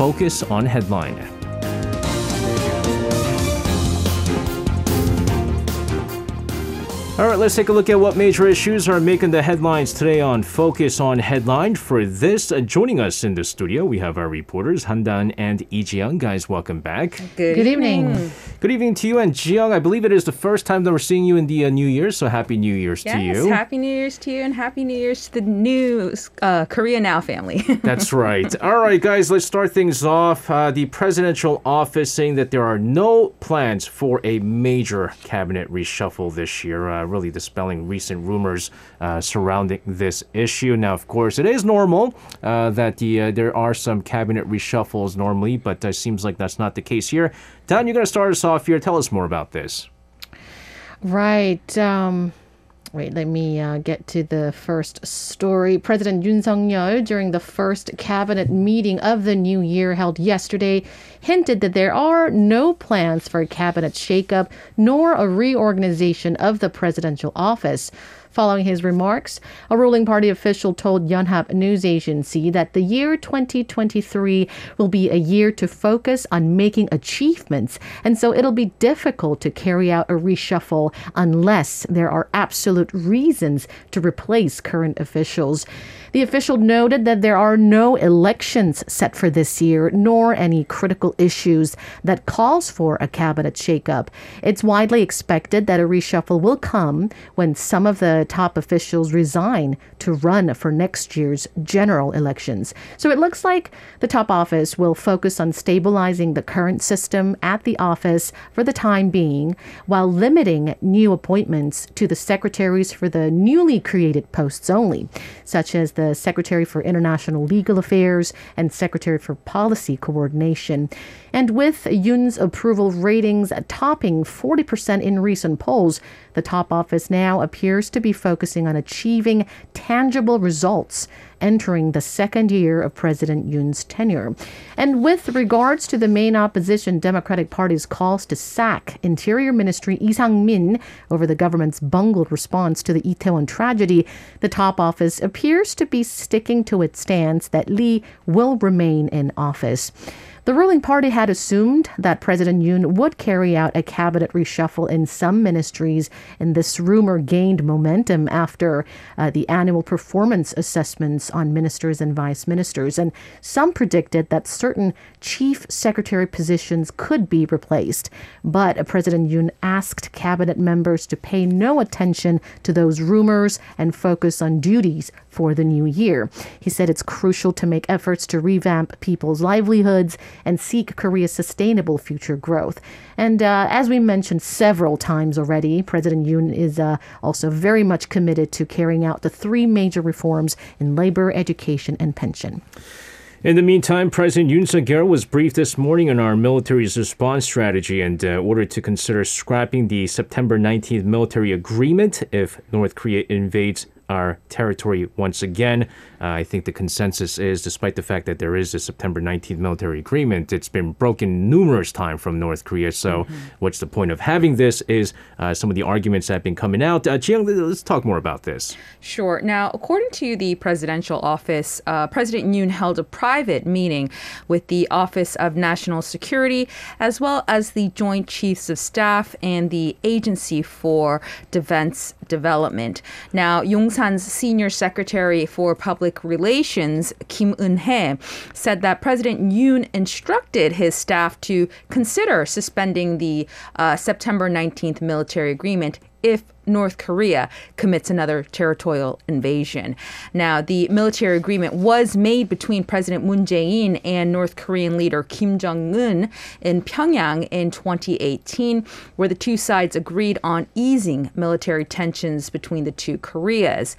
Focus on Headline. All right, let's take a look at what major issues are making the headlines today on Focus on Headline. For this, uh, joining us in the studio, we have our reporters Handan and Lee Jiyoung. Guys, welcome back. Good, Good evening. Good evening to you and Jiyoung. I believe it is the first time that we're seeing you in the uh, New Year, so happy New Year's yes, to you. happy New Year's to you and happy New Year's to the new uh, Korea Now family. That's right. All right, guys, let's start things off. Uh, the presidential office saying that there are no plans for a major cabinet reshuffle this year. Uh, really dispelling recent rumors uh, surrounding this issue. Now, of course, it is normal uh, that the uh, there are some cabinet reshuffles normally, but it seems like that's not the case here. Dan, you're going to start us off here. Tell us more about this. Right. Um, Wait, let me uh, get to the first story. President Yoon Suk-yeol, during the first cabinet meeting of the new year held yesterday, hinted that there are no plans for a cabinet shakeup nor a reorganization of the presidential office. Following his remarks, a ruling party official told Yonhap News Agency that the year 2023 will be a year to focus on making achievements, and so it'll be difficult to carry out a reshuffle unless there are absolute reasons to replace current officials. The official noted that there are no elections set for this year, nor any critical issues that calls for a cabinet shakeup. It's widely expected that a reshuffle will come when some of the top officials resign to run for next year's general elections. So it looks like the top office will focus on stabilizing the current system at the office for the time being, while limiting new appointments to the secretaries for the newly created posts only, such as the Secretary for International Legal Affairs and Secretary for Policy Coordination. And with Yoon's approval ratings topping 40% in recent polls, the top office now appears to be focusing on achieving tangible results entering the second year of President Yoon's tenure. And with regards to the main opposition Democratic Party's calls to sack Interior Ministry Lee Sang-min over the government's bungled response to the Itaewon tragedy, the top office appears to be sticking to its stance that Lee will remain in office. The ruling party had assumed that President Yoon would carry out a cabinet reshuffle in some ministries, and this rumor gained momentum after uh, the annual performance assessments on ministers and vice ministers. And some predicted that certain chief secretary positions could be replaced. But President Yoon asked cabinet members to pay no attention to those rumors and focus on duties for the new year. He said it's crucial to make efforts to revamp people's livelihoods and seek Korea's sustainable future growth. And uh, as we mentioned several times already, President Yoon is uh, also very much committed to carrying out the three major reforms in labor, education, and pension. In the meantime, President Yoon Suk-yeol was briefed this morning on our military's response strategy and uh, ordered to consider scrapping the September 19th military agreement if North Korea invades our territory once again. Uh, I think the consensus is, despite the fact that there is a September 19th military agreement, it's been broken numerous times from North Korea. So, mm-hmm. what's the point of having this? Is uh, some of the arguments that have been coming out. Uh, Jiyoung, let's talk more about this. Sure. Now, according to the presidential office, uh, President Yoon held a private meeting with the Office of National Security, as well as the Joint Chiefs of Staff and the Agency for Defense Development. Now, Yongsan's senior secretary for public Relations, Kim Eun-hye, said that President Yoon instructed his staff to consider suspending the uh, September 19th military agreement if North Korea commits another territorial invasion. Now, the military agreement was made between President Moon Jae-in and North Korean leader Kim Jong-un in Pyongyang in 2018, where the two sides agreed on easing military tensions between the two Koreas.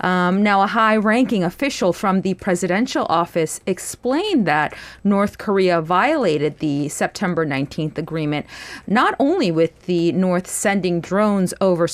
Um, now, a high-ranking official from the presidential office explained that North Korea violated the September 19th agreement, not only with the North sending drones over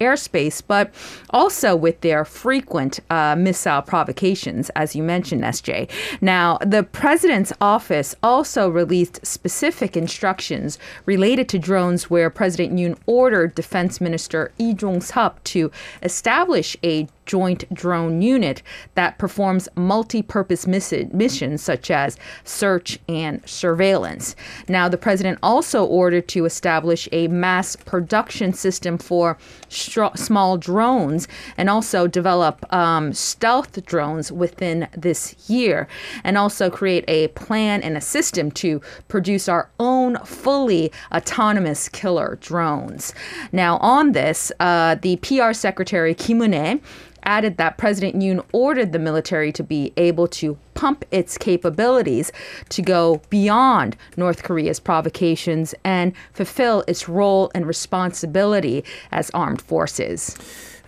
Airspace, but also with their frequent uh, missile provocations, as you mentioned, SJ. Now, the president's office also released specific instructions related to drones where President Yoon ordered Defense Minister Lee Jong-sup to establish a joint drone unit that performs multi purpose missions such as search and surveillance. Now, the president also ordered to establish a mass production system for small drones and also develop um, stealth drones within this year, and also create a plan and a system to produce our own fully autonomous killer drones. Now, on this, uh, the PR secretary Kim Eun added that President Yoon ordered the military to be able to pump its capabilities to go beyond North Korea's provocations and fulfill its role and responsibility as armed forces.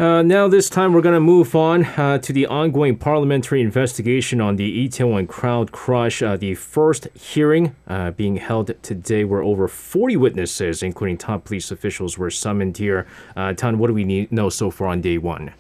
Uh, now, this time we're going to move on uh, to the ongoing parliamentary investigation on the Itaewon crowd crush. Uh, the first hearing uh, being held today, where over 40 witnesses, including top police officials, were summoned here. Uh, Tan, what do we need, know so far on day one?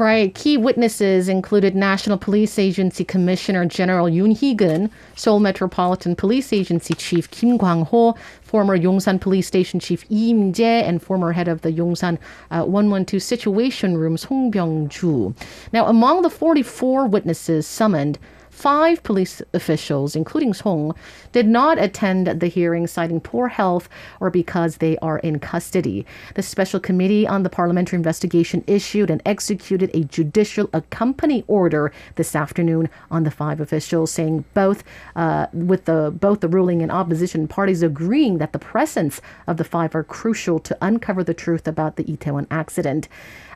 Right. Key witnesses included National Police Agency Commissioner General Yoon Hee-gun, Seoul Metropolitan Police Agency Chief Kim Kwang-ho, former Yongsan Police Station Chief Lee Im-jae and former head of the Yongsan uh, 112 Situation Room Song Byung-ju. Now, among the 44 witnesses summoned, Five police officials, including Song, did not attend the hearing, citing poor health or because they are in custody. The special committee on the parliamentary investigation issued and executed a judicial accompany order this afternoon on the five officials, saying both uh, with the both the ruling and opposition parties agreeing that the presence of the five are crucial to uncover the truth about the Itaewon accident.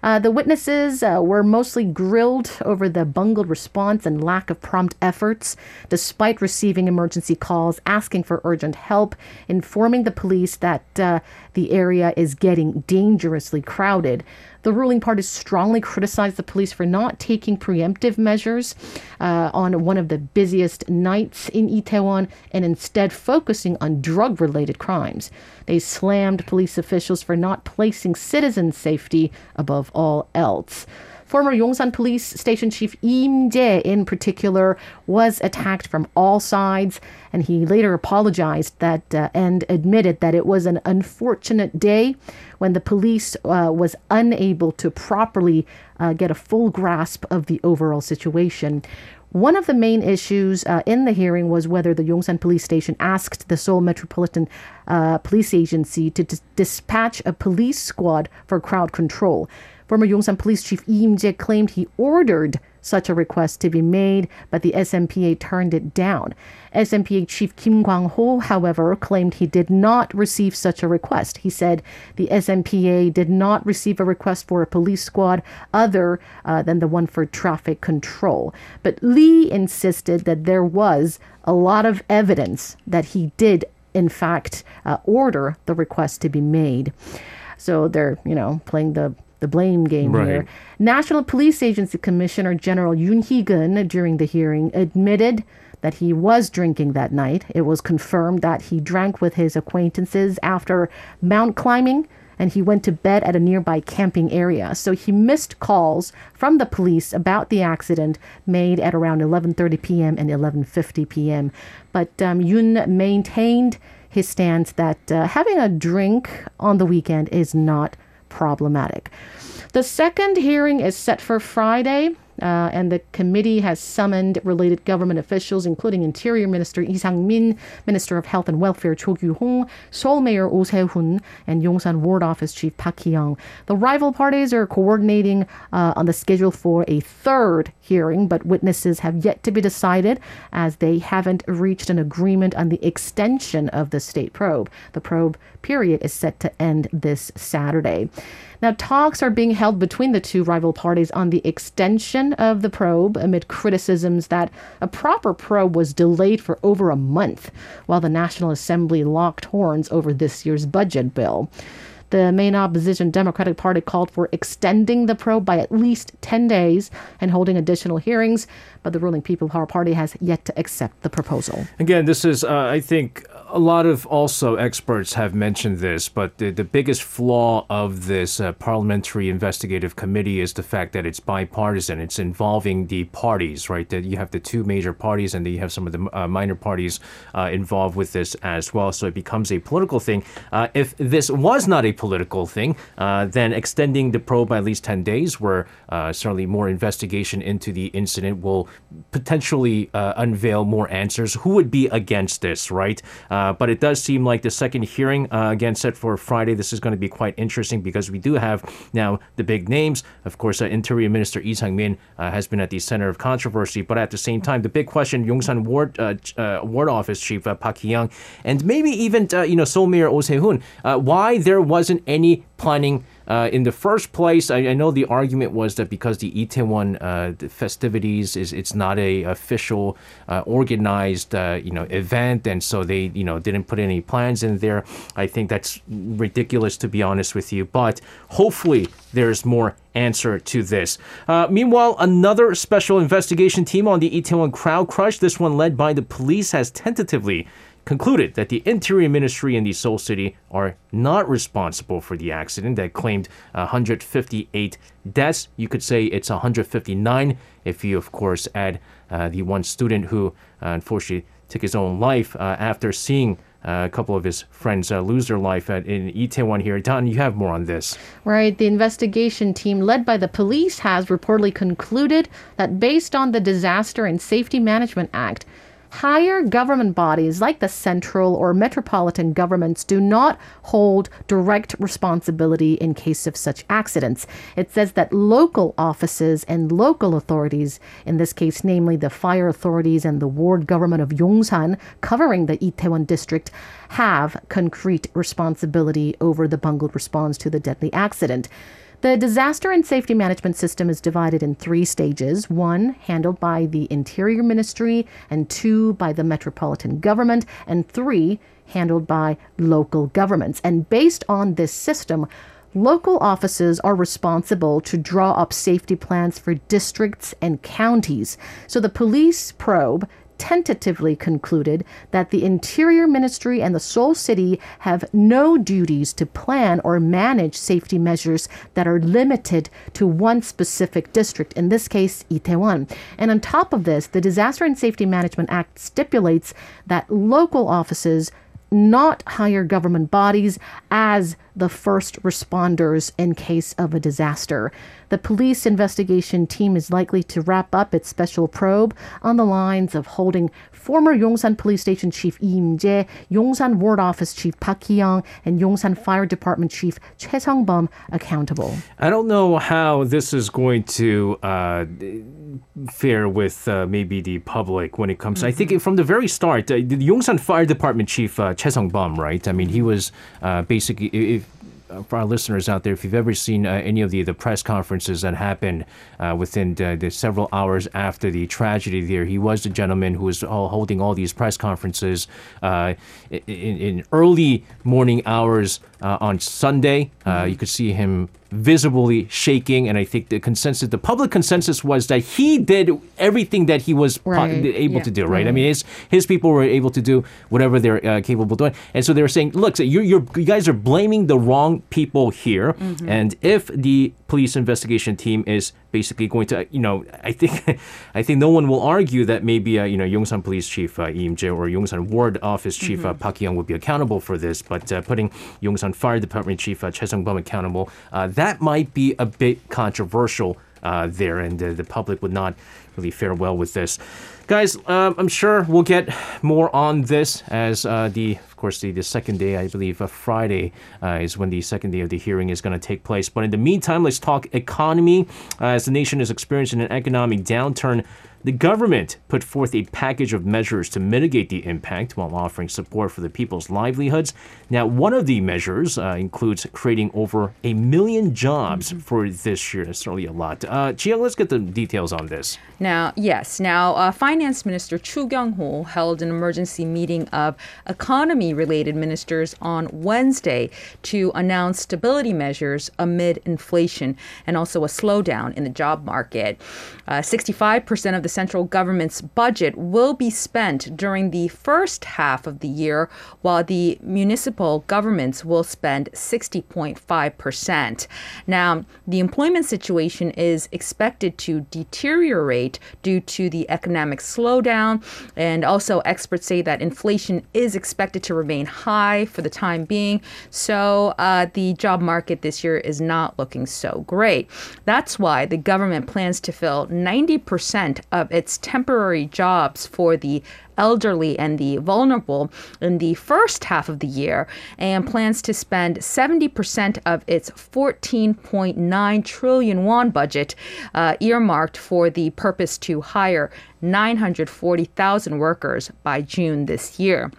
Uh, the witnesses uh, were mostly grilled over the bungled response and lack of prompt efforts, despite receiving emergency calls asking for urgent help, informing the police that uh, the area is getting dangerously crowded. The ruling party strongly criticized the police for not taking preemptive measures uh, on one of the busiest nights in Itaewon and instead focusing on drug related crimes. They slammed police officials for not placing citizen safety above all else. Former Yongsan Police Station Chief Im Jae, in particular, was attacked from all sides, and he later apologized that uh, and admitted that it was an unfortunate day when the police uh, was unable to properly uh, get a full grasp of the overall situation. One of the main issues uh, in the hearing was whether the Yongsan police station asked the Seoul Metropolitan uh, Police Agency to dis- dispatch a police squad for crowd control. Former Yongsan Police Chief Lee Im-jae claimed he ordered such a request to be made, but the SMPA turned it down. SMPA Chief Kim Kwang-ho, however, claimed he did not receive such a request. He said the SMPA did not receive a request for a police squad other uh, than the one for traffic control. But Lee insisted that there was a lot of evidence that he did, in fact, uh, order the request to be made. So they're, you know, playing the the blame game right. here. National Police Agency Commissioner General Yoon Hee-gun during the hearing admitted that he was drinking that night. It was confirmed that he drank with his acquaintances after mount climbing and he went to bed at a nearby camping area. So he missed calls from the police about the accident made at around 11:30 p.m. and 11:50 p.m. But um, Yoon maintained his stance that uh, having a drink on the weekend is not problematic. The second hearing is set for Friday. Uh, and the committee has summoned related government officials, including Interior Minister Lee Sang-min, Minister of Health and Welfare Cho Kyu-hong, Seoul Mayor Oh Se-hoon, and Yongsan Ward Office Chief Park Hee-young. The rival parties are coordinating uh, on the schedule for a third hearing, but witnesses have yet to be decided as they haven't reached an agreement on the extension of the state probe. The probe period is set to end this Saturday. Now, talks are being held between the two rival parties on the extension of the probe amid criticisms that a proper probe was delayed for over a month while the National Assembly locked horns over this year's budget bill. The main opposition Democratic Party called for extending the probe by at least 10 days and holding additional hearings, but the ruling People Power Party has yet to accept the proposal. Again, this is, uh, I think, a lot of also experts have mentioned this, but the, the biggest flaw of this uh, parliamentary investigative committee is the fact that it's bipartisan. It's involving the parties, right? That you have the two major parties and then you have some of the uh, minor parties uh, involved with this as well. So it becomes a political thing. Uh, if this was not a political thing, uh, then extending the probe by at least 10 days, where uh, certainly more investigation into the incident will potentially uh, unveil more answers. Who would be against this, right? Uh, but it does seem like the second hearing, uh, again, set for Friday, this is going to be quite interesting because we do have now the big names. Of course, Interior Minister Lee Sang-min has been at the center of controversy, but at the same time, the big question, Yongsan Ward, Ward Office Chief Park Hee-young, and maybe even, you know, Seoul Mayor Oh Se-hoon, why there wasn't any planning uh, in the first place, I, I, know the argument was that because the Itaewon uh, festivities is it's not a official uh, organized uh, you know event, and so they you know didn't put any plans in there. I think that's ridiculous to be honest with you. But hopefully there's more answer to this. Uh, meanwhile, another special investigation team on the Itaewon crowd crush, this one led by the police, has tentatively concluded that the Interior Ministry and the Seoul City are not responsible for the accident that claimed 158 deaths. You could say it's 159 if you, of course, add uh, the one student who uh, unfortunately took his own life uh, after seeing uh, a couple of his friends uh, lose their life at, in Itaewon here. Don, you have more on this. Right. The investigation team led by the police has reportedly concluded that based on the Disaster and Safety Management Act, higher government bodies like the central or metropolitan governments do not hold direct responsibility in case of such accidents. It says that local offices and local authorities, in this case, namely the fire authorities and the ward government of Yongsan, covering the Itaewon district, have concrete responsibility over the bungled response to the deadly accident. The disaster and safety management system is divided in three stages one handled by the Interior Ministry, and two by the metropolitan government, and three handled by local governments. And based on this system, Local offices are responsible to draw up safety plans for districts and counties. So the police probe tentatively concluded that the Interior Ministry and the Seoul City have no duties to plan or manage safety measures that are limited to one specific district, in this case, Itaewon. And on top of this, the Disaster and Safety Management Act stipulates that local offices not hire government bodies as the first responders in case of a disaster. The police investigation team is likely to wrap up its special probe on the lines of holding former Yongsan Police Station Chief Lee Im-jae, Yongsan Ward Office Chief Park Hee-young, and Yongsan Fire Department Chief Choi Sung-bum accountable. I don't know how this is going to uh, fare with uh, maybe the public when it comes. Mm-hmm. I think mm-hmm. from the very start, uh, the Yongsan Fire Department Chief uh, Choi Sung-bum, right? I mean, he was uh, basically. Uh, for our listeners out there, if you've ever seen uh, any of the, the press conferences that happened uh, within the, the, several hours after the tragedy there, he was the gentleman who was all holding all these press conferences in, in, early morning hours uh, on Sunday. Uh, mm-hmm. You could see him visibly shaking. And I think the consensus, the public consensus was that he did everything that he was right. able yeah. to do, right? right? I mean, his his people were able to do whatever they're uh, capable of doing. And so they were saying, look, so you're, you're, you guys are blaming the wrong people here. Mm-hmm. And if the police investigation team is basically going to, you know, I think, I think no one will argue that maybe, uh, you know, Yongsan Police Chief uh, Im Jae or Yongsan Ward Office Chief uh, mm-hmm. uh, Park Young would be accountable for this, but uh, putting Yongsan Fire Department Chief uh, Choi Sung-bum accountable, uh, that might be a bit controversial uh, there, and uh, the public would not really fare well with this. Guys, um, I'm sure we'll get more on this as uh, the, course, the, the second day, I believe, uh, Friday uh, is when the second day of the hearing is going to take place. But in the meantime, let's talk economy. Uh, as the nation is experiencing an economic downturn, the government put forth a package of measures to mitigate the impact while offering support for the people's livelihoods. Now, one of the measures uh, includes creating over a million jobs mm-hmm. for this year. That's certainly a lot. Uh, Jiyoung, let's get the details on this. Now, yes. Now, uh, Finance Minister Chu Kyung-ho held an emergency meeting of economy-related ministers on Wednesday to announce stability measures amid inflation and also a slowdown in the job market. 65% uh, of the central government's budget will be spent during the first half of the year, while the municipal governments will spend 60.5%. Now, the employment situation is expected to deteriorate due to the economic slowdown. And also, experts say that inflation is expected to remain high for the time being. So uh, the job market this year is not looking so great. That's why the government plans to fill 90% of its temporary jobs for the elderly and the vulnerable in the first half of the year and plans to spend 70% of its 14.9 trillion won budget uh, earmarked for the purpose to hire 940,000 workers by June this year.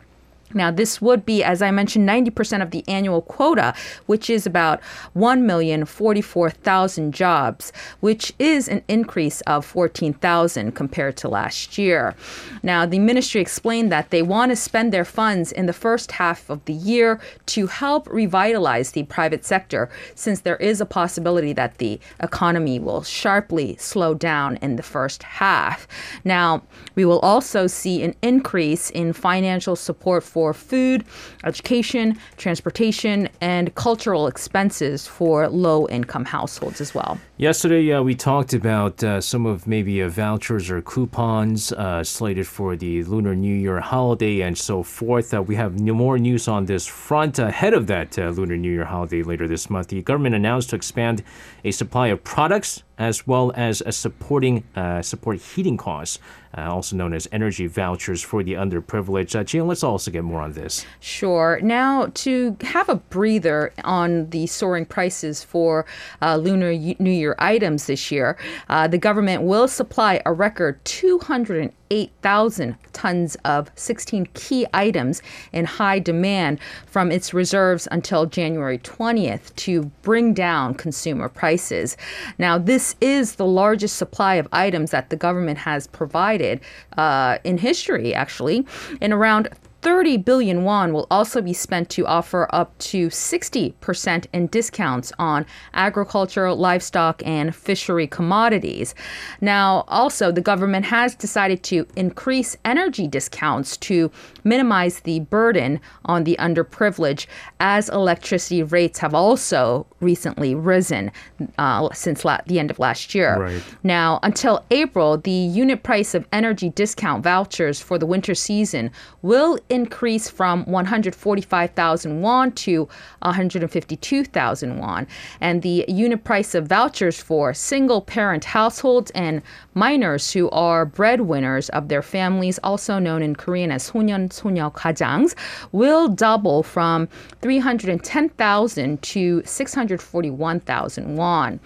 Now, this would be, as I mentioned, 90% of the annual quota, which is about 1,044,000 jobs, which is an increase of 14,000 compared to last year. Now, the ministry explained that they want to spend their funds in the first half of the year to help revitalize the private sector, since there is a possibility that the economy will sharply slow down in the first half. Now, we will also see an increase in financial support for for food, education, transportation, and cultural expenses for low income households as well. Yesterday, uh, we talked about uh, some of maybe uh, vouchers or coupons uh, slated for the Lunar New Year holiday and so forth. Uh, we have no more news on this front ahead of that uh, Lunar New Year holiday later this month. The government announced to expand a supply of products as well as a supporting support heating costs also known as energy vouchers for the underprivileged. Uh, Jian, let's also get more on this. Sure. Now, to have a breather on the soaring prices for Lunar New Year items this year, uh, the government will supply a record 208,000 tons of 16 key items in high demand from its reserves until January 20th to bring down consumer prices. Now, this is the largest supply of items that the government has provided uh, in history, actually. In around 30 billion won will also be spent to offer up to 60% in discounts on agriculture, livestock, and fishery commodities. Now, also, the government has decided to increase energy discounts to minimize the burden on the underprivileged, as electricity rates have also recently risen uh, since la- the end of last year. Right. Now, until April, the unit price of energy discount vouchers for the winter season will increase from 145,000 won to 152,000 won. And the unit price of vouchers for single parent households and minors who are breadwinners of their families, also known in Korean as 소년 소녀 가장s, will double from 310,000 to 641,000 won.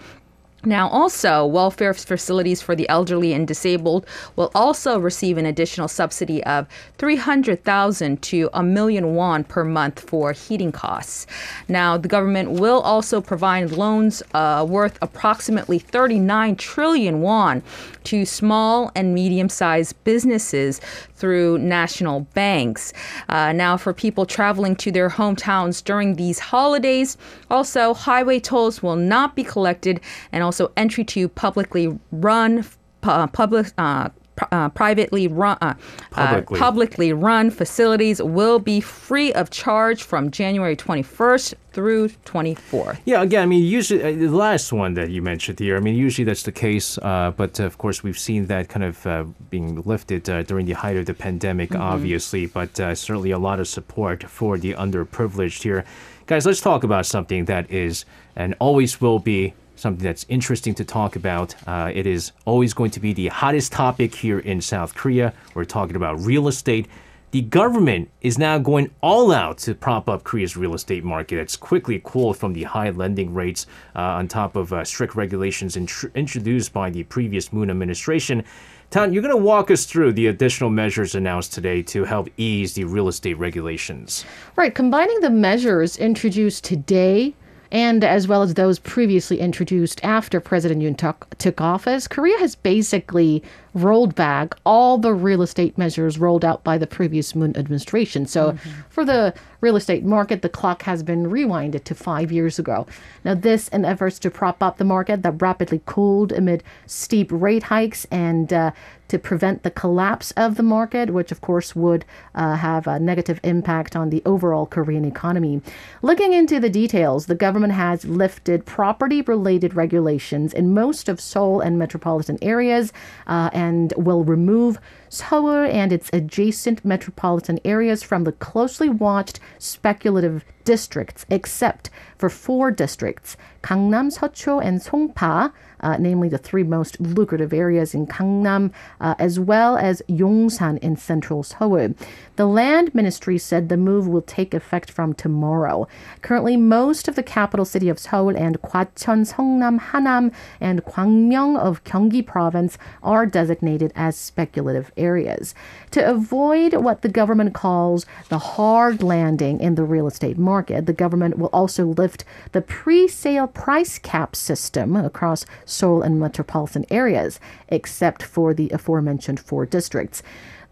Now, also, welfare facilities for the elderly and disabled will also receive an additional subsidy of 300,000 to a million won per month for heating costs. Now, the government will also provide loans uh, worth approximately 39 trillion won to small and medium sized businesses through national banks. Uh, now, for people traveling to their hometowns during these holidays, also, highway tolls will not be collected and also entry to publicly run uh, public uh, uh, privately run uh, uh, publicly. publicly. run facilities will be free of charge from January 21st through 24th. Yeah, again, I mean, usually uh, the last one that you mentioned here, I mean, usually that's the case, uh, but of course we've seen that kind of uh, being lifted during the height of the pandemic, mm-hmm. obviously, but certainly a lot of support for the underprivileged here. Guys, let's talk about something that is and always will be something that's interesting to talk about. Uh, it is always going to be the hottest topic here in South Korea. We're talking about real estate. The government is now going all out to prop up Korea's real estate market. It's quickly cooled from the high lending rates uh, on top of uh, strict regulations int- introduced by the previous Moon administration. Tan, you're going to walk us through the additional measures announced today to help ease the real estate regulations. Right. Combining the measures introduced today and as well as those previously introduced after President Yoon took, took office, Korea has basically rolled back all the real estate measures rolled out by the previous Moon administration. So mm-hmm. for the real estate market, the clock has been rewinded to five years ago. Now, this in efforts to prop up the market that rapidly cooled amid steep rate hikes and uh, to prevent the collapse of the market, which of course would uh, have a negative impact on the overall Korean economy. Looking into the details, the government has lifted property related regulations in most of Seoul and metropolitan areas uh, and will remove Seoul and its adjacent metropolitan areas from the closely watched speculative districts, except for four districts Gangnam, Seocho, and Songpa, uh, namely the three most lucrative areas in Gangnam, uh, as well as Yongsan in central Seoul. The Land Ministry said the move will take effect from tomorrow. Currently, most of the capital city of Seoul and Gwacheon, Seongnam, Hanam, and Gwangmyeong of Gyeonggi province are designated as speculative areas. To avoid what the government calls the hard landing in the real estate market, the government will also lift the pre sale price cap system across Seoul and metropolitan areas, except for the aforementioned four districts.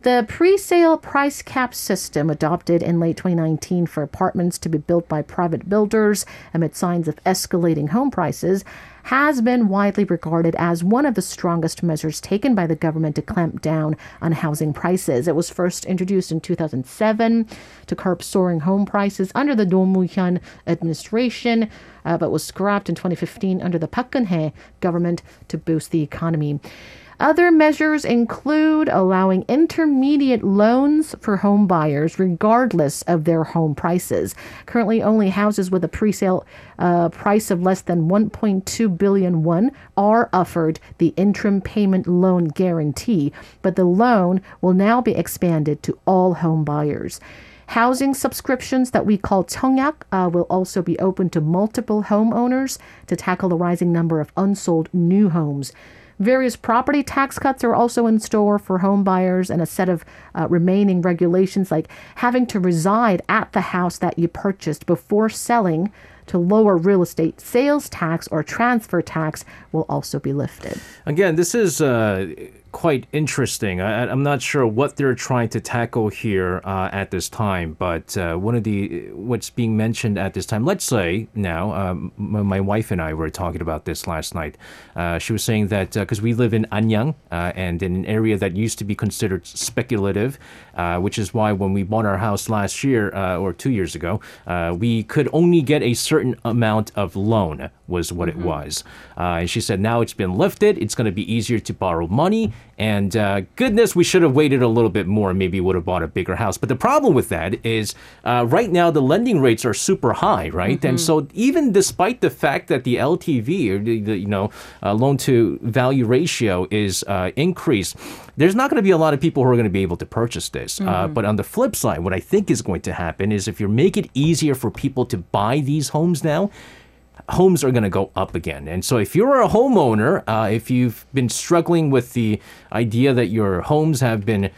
The pre sale price cap system, adopted in late 2019 for apartments to be built by private builders amid signs of escalating home prices, has been widely regarded as one of the strongest measures taken by the government to clamp down on housing prices. It was first introduced in 2007 to curb soaring home prices under the Roh Moo-hyun administration, uh, but was scrapped in 2015 under the Park Geun-hye government to boost the economy. Other measures include allowing intermediate loans for home buyers regardless of their home prices. Currently, only houses with a pre-sale uh, price of less than 1.2 billion won are offered the interim payment loan guarantee, but the loan will now be expanded to all home buyers. Housing subscriptions that we call Cheongyak uh, will also be open to multiple homeowners to tackle the rising number of unsold new homes. Various property tax cuts are also in store for home buyers and a set of uh, remaining regulations like having to reside at the house that you purchased before selling to lower real estate sales tax or transfer tax will also be lifted. Again, this is uh, quite interesting. I, am not sure what they're trying to tackle here uh, at this time, but uh, one of the what's being mentioned at this time. Let's say now, um, my wife and I were talking about this last night. Uh, she was saying that because uh, we live in Anyang uh, and in an area that used to be considered speculative, uh, which is why when we bought our house last year or two years ago, we could only get a certain amount of loan was what mm-hmm. it was. and she said now it's been lifted. It's going to be easier to borrow money and uh, goodness, we should have waited a little bit more and maybe would have bought a bigger house. But the problem with that is uh, right now the lending rates are super high, right? Mm-hmm. And so even despite the fact that the LTV or the, the you know uh, loan to value ratio is uh, increased, there's not going to be a lot of people who are going to be able to purchase this. Uh, mm-hmm. but on the flip side, what I think is going to happen is if you make it easier for people to buy these homes now, homes are going to go up again. And so, if you're a homeowner, uh, if you've been struggling with the idea that your homes have been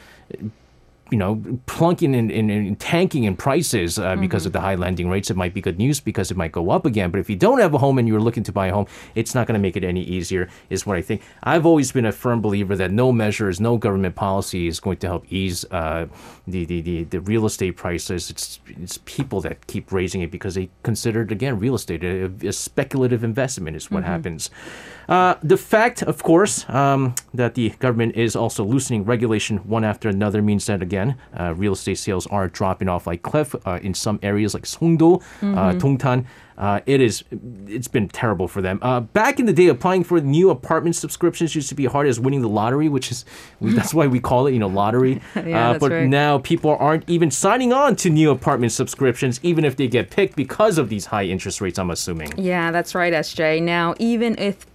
you know, plunking and, and, and tanking in prices uh, mm-hmm. because of the high lending rates, it might be good news because it might go up again. But if you don't have a home and you're looking to buy a home, it's not going to make it any easier, is what I think. I've always been a firm believer that no measures, no government policy is going to help ease uh, the, the, the, the, real estate prices. It's, it's people that keep raising it because they consider it, again, real estate, a, a speculative investment is what mm-hmm. happens. Uh, the fact, of course, um, that the government is also loosening regulation one after another means that, again, uh, real estate sales are dropping off like cliff uh, in some areas like Songdo, uh, mm-hmm. Dongtan. Uh, it is, it's been terrible for them. Uh, back in the day, applying for new apartment subscriptions used to be hard as winning the lottery, which is that's why we call it, you know, lottery. yeah, but right. now people aren't even signing on to new apartment subscriptions, even if they get picked because of these high interest rates. I'm assuming. Yeah, that's right, SJ. Now, even if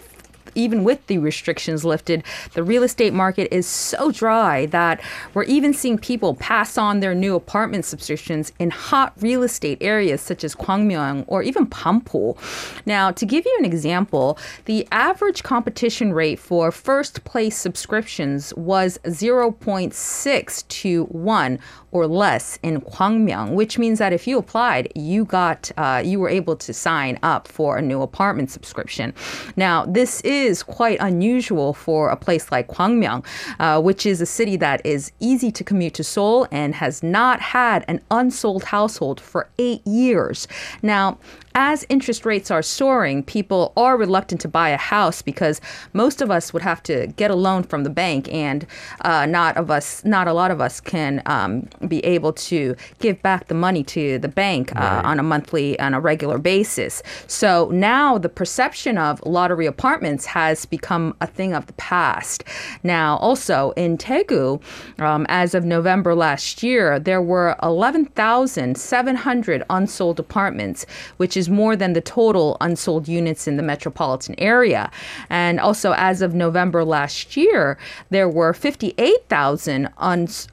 even with the restrictions lifted, the real estate market is so dry that we're even seeing people pass on their new apartment subscriptions in hot real estate areas such as Gwangmyeong or even Pampo. Now, to give you an example, the average competition rate for first place subscriptions was 0.6 to 1 or less in Gwangmyeong, which means that if you applied, you got uh, you were able to sign up for a new apartment subscription. Now, this is quite unusual for a place like Gwangmyeong, uh, which is a city that is easy to commute to Seoul and has not had an unsold household for eight years. Now, as interest rates are soaring, people are reluctant to buy a house because most of us would have to get a loan from the bank, and uh, not of us, not a lot of us can um, be able to give back the money to the bank uh, right. on a monthly, on a regular basis. So now the perception of lottery apartments has become a thing of the past. Now, also in Daegu, um, as of November last year, there were 11,700 unsold apartments, which is is more than the total unsold units in the metropolitan area. And also, as of November last year, there were 58,000 uns-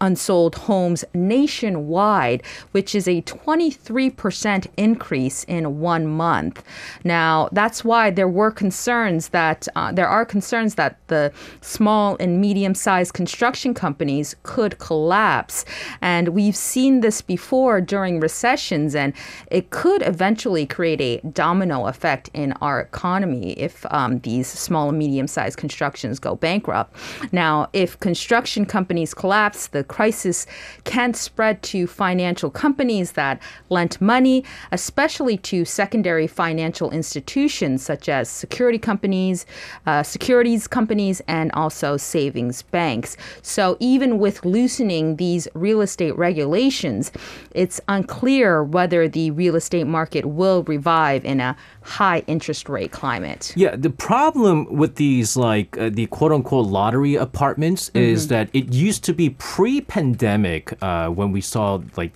unsold homes nationwide, which is a 23% increase in one month. Now, that's why there were concerns that uh, there are concerns that the small and medium sized construction companies could collapse. And we've seen this before during recessions, and it could eventually create a domino effect in our economy if um, these small and medium sized constructions go bankrupt. Now, if construction companies collapse, the crisis can spread to financial companies that lent money, especially to secondary financial institutions such as security companies, uh, securities companies, and also savings banks. So even with loosening these real estate regulations, it's unclear whether the real estate market will revive in a high interest rate climate. Yeah, the problem with these like uh, the quote unquote lottery apartments mm-hmm. is that it used to be pre-pandemic uh, when we saw like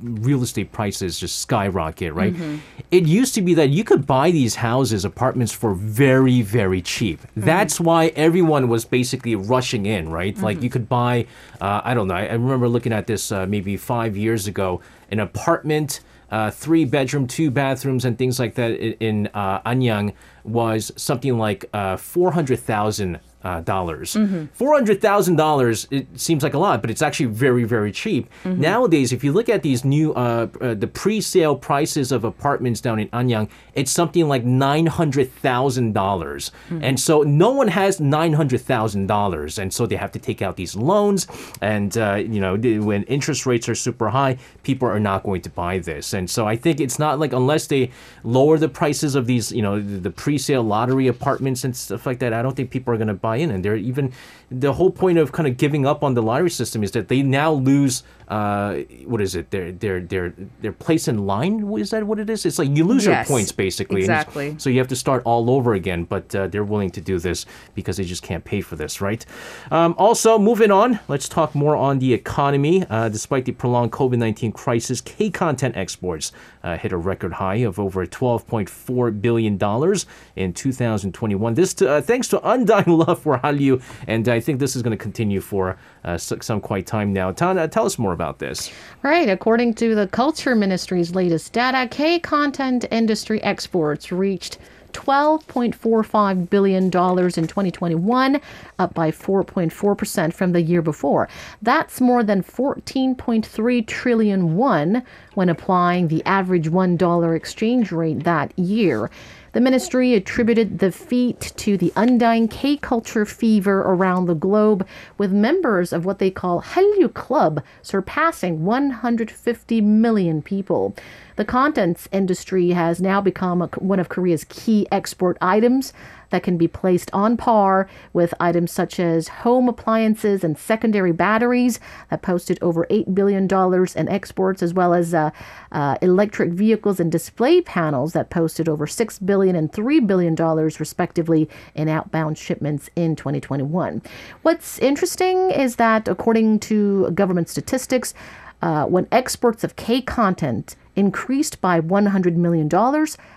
real estate prices just skyrocket, right? Mm-hmm. It used to be that you could buy these houses, apartments for very, very cheap. Mm-hmm. That's why everyone was basically rushing in, right? Mm-hmm. Like you could buy, uh, I don't know, I, I remember looking at this uh, maybe five years ago, an apartment uh, three bedroom, two bathrooms, and things like that in uh, Anyang was something like uh, 400,000 uh, dollars. Mm-hmm. Four hundred thousand dollars. It seems like a lot, but it's actually very very cheap mm-hmm. nowadays. If you look at these new uh, uh, the pre-sale prices of apartments down in Anyang, it's something like nine hundred thousand dollars, mm-hmm. and so no one has nine hundred thousand dollars, and so they have to take out these loans, and uh, you know when interest rates are super high, people are not going to buy this, and so I think it's not like unless they lower the prices of these you know the pre-sale lottery apartments and stuff like that. I don't think people are going to buy buy in. And they're even the whole point of kind of giving up on the lottery system is that they now lose uh, what is it? Their their their their place in line. Is that what it is? It's like you lose yes, your points basically. Exactly. So you have to start all over again. But uh, they're willing to do this because they just can't pay for this, right? Um, also, moving on, let's talk more on the economy. Uh, despite the prolonged COVID nineteen crisis, K content exports uh, hit a record high of over twelve point four billion dollars in 2021. This to, uh, thanks to undying love for Hallyu, and I think this is going to continue for uh, some quite time now. Tana, tell us more about this. Right. According to the Culture Ministry's latest data, K content industry exports reached $12.45 billion in 2021, up by 4.4% from the year before. That's more than 14.3 trillion won when applying the average $1 exchange rate that year. The ministry attributed the feat to the undying K culture fever around the globe, with members of what they call Hallyu Club surpassing 150 million people. The contents industry has now become one of Korea's key export items that can be placed on par with items such as home appliances and secondary batteries that posted over $8 billion in exports, as well as uh, uh, electric vehicles and display panels that posted over $6 billion and $3 billion, respectively, in outbound shipments in 2021. What's interesting is that, according to government statistics, uh, when exports of K content increased by $100 million,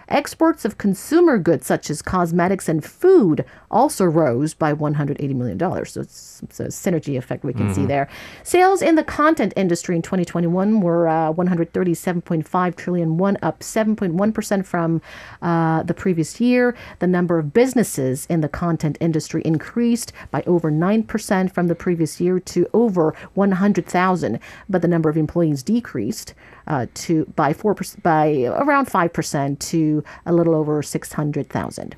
Exports of consumer goods such as cosmetics and food also rose by $180 million. So it's, it's a synergy effect we can mm-hmm. see there. Sales in the content industry in 2021 were uh, 137.5 trillion, one up 7.1% from uh, the previous year. The number of businesses in the content industry increased by over 9% from the previous year to over 100,000, but the number of employees decreased uh, to by four by around five percent to a little over six hundred thousand.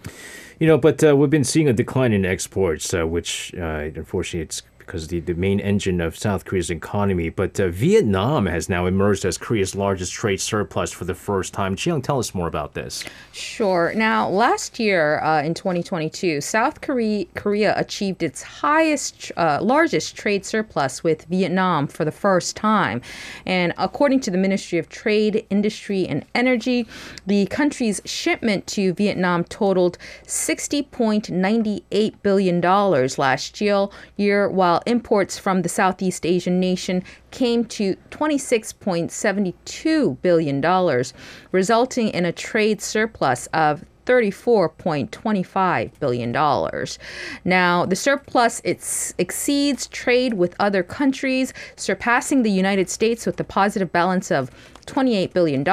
You know, but uh, we've been seeing a decline in exports, uh, which uh, unfortunately it's because the, the main engine of South Korea's economy. But uh, Vietnam has now emerged as Korea's largest trade surplus for the first time. Chiang, tell us more about this. Sure. Now, last year uh, in 2022, South Korea, Korea achieved its highest, uh, largest trade surplus with Vietnam for the first time. And according to the Ministry of Trade, Industry, and Energy, the country's shipment to Vietnam totaled $60.98 billion last year, year, while imports from the Southeast Asian nation came to $26.72 billion, resulting in a trade surplus of $34.25 billion. Now, the surplus exceeds trade with other countries, surpassing the United States with a positive balance of $28 billion,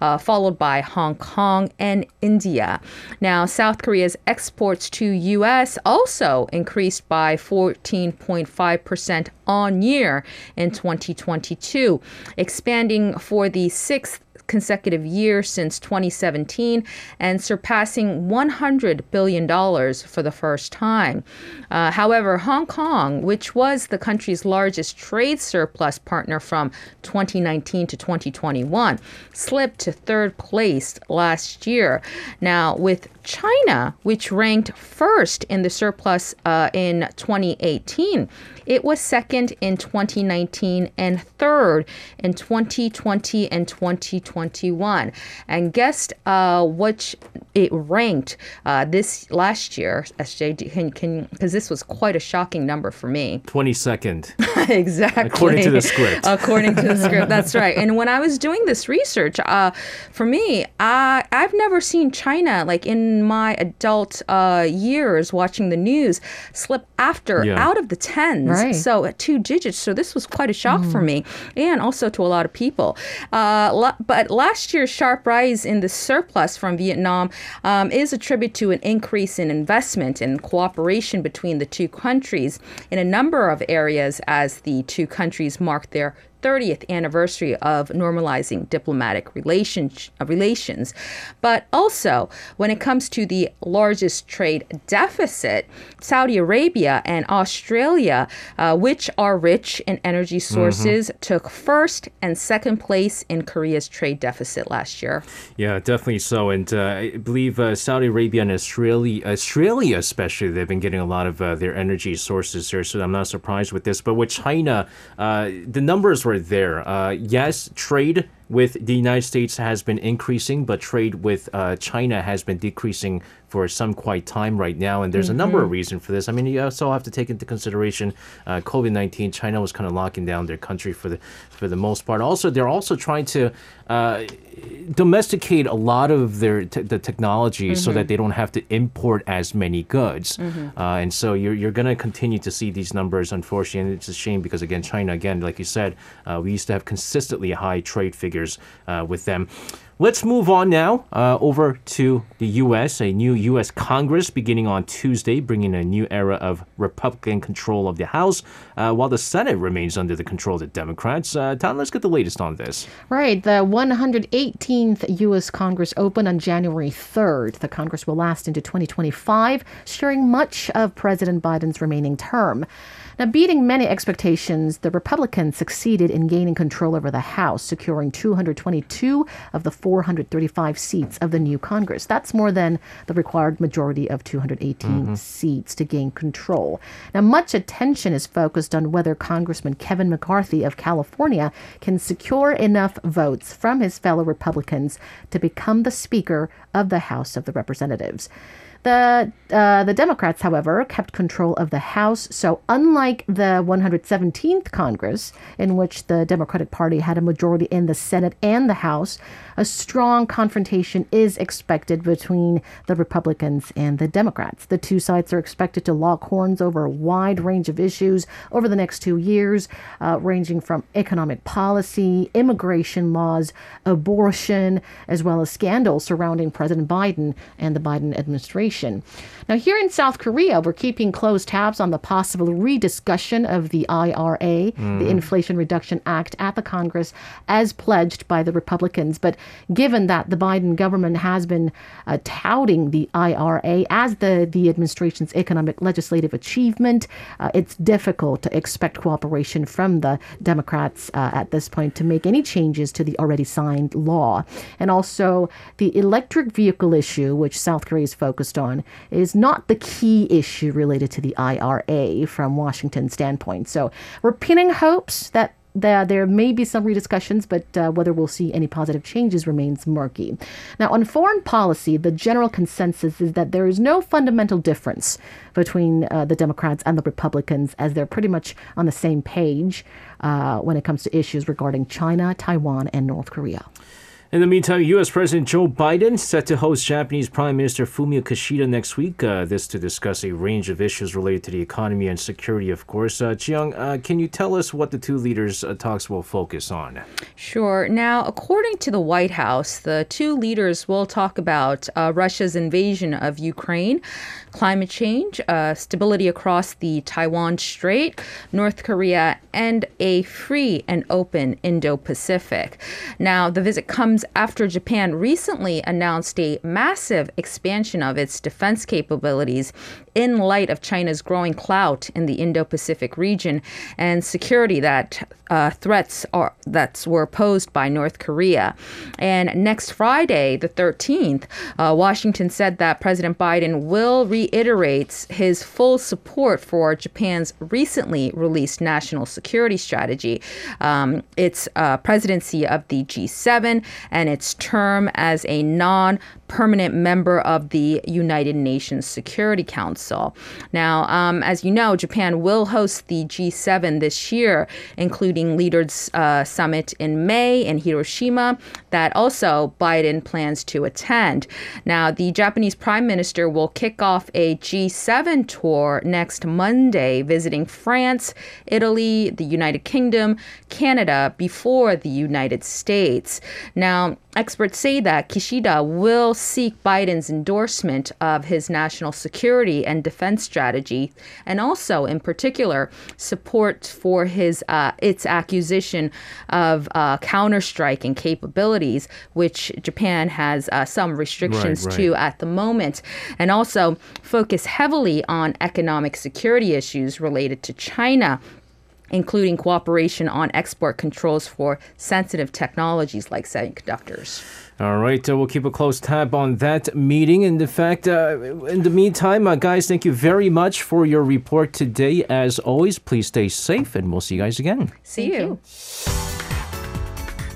uh, followed by Hong Kong and India. Now, South Korea's exports to U.S. also increased by 14.5% on year in 2022, expanding for the sixth consecutive year since 2017 and surpassing $100 billion for the first time. Uh, however, Hong Kong, which was the country's largest trade surplus partner from 2019 to 2021, slipped to third place last year. Now, with China, which ranked first in the surplus uh, in 2018, it was second in 2019 and third in 2020 and 2021. And guess uh, which it ranked uh, this last year, SJ, can, can, because this was quite a shocking number for me. 22nd. exactly. According to the script. According to the script, that's right. And when I was doing this research, uh, for me, I, I've never seen China, like in my adult uh, years watching the news, slip after yeah. out of the tens. Right. So at two digits. So this was quite a shock mm. for me and also to a lot of people. Uh, but last year's sharp rise in the surplus from Vietnam um, is attributed to an increase in investment and cooperation between the two countries in a number of areas as the two countries mark their 30th anniversary of normalizing diplomatic relations, uh, relations. But also, when it comes to the largest trade deficit, Saudi Arabia and Australia, uh, which are rich in energy mm-hmm. sources, mm-hmm. took first and second place in Korea's trade deficit last year. Yeah, definitely so. And uh, I believe uh, Saudi Arabia and Australia, Australia especially, they've been getting a lot of uh, their energy sources here. So I'm not surprised with this. But with China, uh, the numbers were there. Uh, yes, trade with the United States has been increasing, but trade with uh, China has been decreasing for some quite time right now. And there's mm-hmm. a number of mm-hmm. reasons for this. I mean, you also have to take into consideration uh, COVID 19. China was kind of locking down their country for the, for the most part. Also, they're also trying to uh, domesticate a lot of their t- the technology mm-hmm. so that mm-hmm. they don't have to import as many goods. Mm-hmm. Uh, and so you're, you're going to continue to see these numbers, unfortunately. And it's a shame because, again, China, again, like you said, uh, we used to have consistently high trade figures uh, with them. Let's move on now uh, over to the U.S. A new U.S. Congress beginning on Tuesday, bringing a new era of Republican control of the House, uh, while the Senate remains under the control of the Democrats. Uh, Tom, let's get the latest on this. Right. The 118th U.S. Congress opened on January 3rd. The Congress will last into 2025, sharing much of President Biden's remaining term. Now, beating many expectations, the Republicans succeeded in gaining control over the House, securing 222 of the 435 seats of the new Congress. That's more than the required majority of 218 mm-hmm. seats to gain control. Now, much attention is focused on whether Congressman Kevin McCarthy of California can secure enough votes from his fellow Republicans to become the Speaker of the House of the Representatives. The uh, the Democrats, however, kept control of the House. So, unlike the 117th Congress, in which the Democratic Party had a majority in the Senate and the House, a strong confrontation is expected between the Republicans and the Democrats. The two sides are expected to lock horns over a wide range of issues over the next two years, uh, ranging from economic policy, immigration laws, abortion, as well as scandals surrounding President Biden and the Biden administration. Inflation. Now, here in South Korea, we're keeping close tabs on the possible rediscussion of the IRA, mm. the Inflation Reduction Act, at the Congress as pledged by the Republicans. But given that the Biden government has been uh, touting the IRA as the, the administration's economic legislative achievement, uh, it's difficult to expect cooperation from the Democrats uh, at this point to make any changes to the already signed law. And also, the electric vehicle issue, which South Korea is focused on, is not the key issue related to the IRA from Washington's standpoint. So we're pinning hopes that there, there may be some rediscussions, but uh, whether we'll see any positive changes remains murky. Now, on foreign policy, the general consensus is that there is no fundamental difference between uh, the Democrats and the Republicans, as they're pretty much on the same page uh, when it comes to issues regarding China, Taiwan, and North Korea. In the meantime, U.S. President Joe Biden set to host Japanese Prime Minister Fumio Kishida next week. Uh, this to discuss a range of issues related to the economy and security, of course. Uh, Jiyoung, uh, can you tell us what the two leaders' uh, talks will focus on? Sure. Now, according to the White House, the two leaders will talk about uh, Russia's invasion of Ukraine, climate change, uh, stability across the Taiwan Strait, North Korea, and a free and open Indo Pacific. Now, the visit comes comes after Japan recently announced a massive expansion of its defense capabilities in light of China's growing clout in the Indo-Pacific region and security that uh, threats are that were posed by North Korea. And next Friday, the 13th, uh, Washington said that President Biden will reiterate his full support for Japan's recently released national security strategy, um, its uh, presidency of the G7, and its term as a non permanent member of the United Nations Security Council. Now, um, as you know, Japan will host the G7 this year, including Leaders uh, Summit in May in Hiroshima, that also Biden plans to attend. Now, the Japanese Prime Minister will kick off a G7 tour next Monday, visiting France, Italy, the United Kingdom, Canada, before the United States. Now, experts say that Kishida will seek Biden's endorsement of his national security and defense strategy, and also, in particular, support for his uh, its acquisition of uh, counterstriking capabilities, which Japan has uh, some restrictions right, right. to at the moment, and also focus heavily on economic security issues related to China including cooperation on export controls for sensitive technologies like semiconductors. All right, uh, we'll keep a close tab on that meeting. And in fact, uh, in the meantime, uh, guys, thank you very much for your report today. As always, please stay safe, and we'll see you guys again. See you.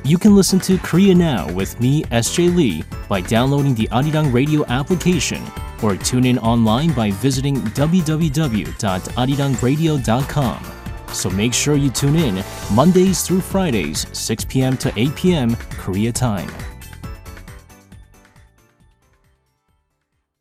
You can listen to Korea Now with me, SJ Lee, by downloading the Arirang Radio application or tune in online by visiting www.arirangradio.com. So make sure you tune in Mondays through Fridays, 6 p.m. to 8 p.m. Korea time.